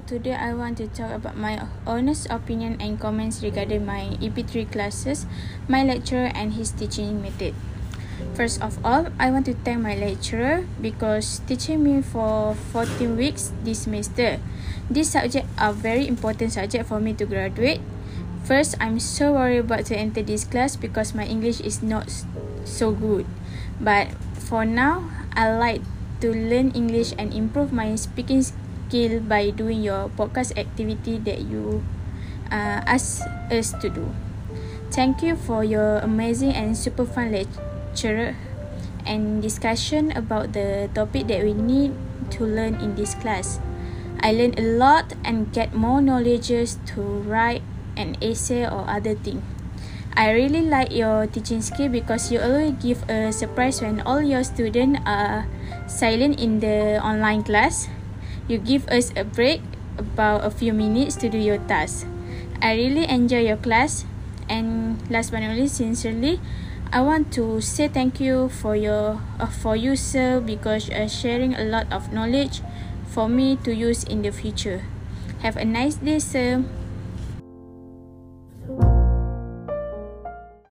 today I want to talk about my honest opinion and comments regarding my EP3 classes, my lecturer and his teaching method. First of all, I want to thank my lecturer because teaching me for 14 weeks this semester. These subjects are very important subject for me to graduate. First, I'm so worried about to enter this class because my English is not so good. But for now, I like to learn English and improve my speaking skill by doing your podcast activity that you uh, ask us to do. Thank you for your amazing and super fun lecture and discussion about the topic that we need to learn in this class. I learned a lot and get more knowledge to write an essay or other thing. I really like your teaching skill because you always give a surprise when all your students are silent in the online class. You give us a break about a few minutes to do your task. I really enjoy your class and last but not least sincerely I want to say thank you for your uh, for you sir because you are sharing a lot of knowledge for me to use in the future. Have a nice day sir.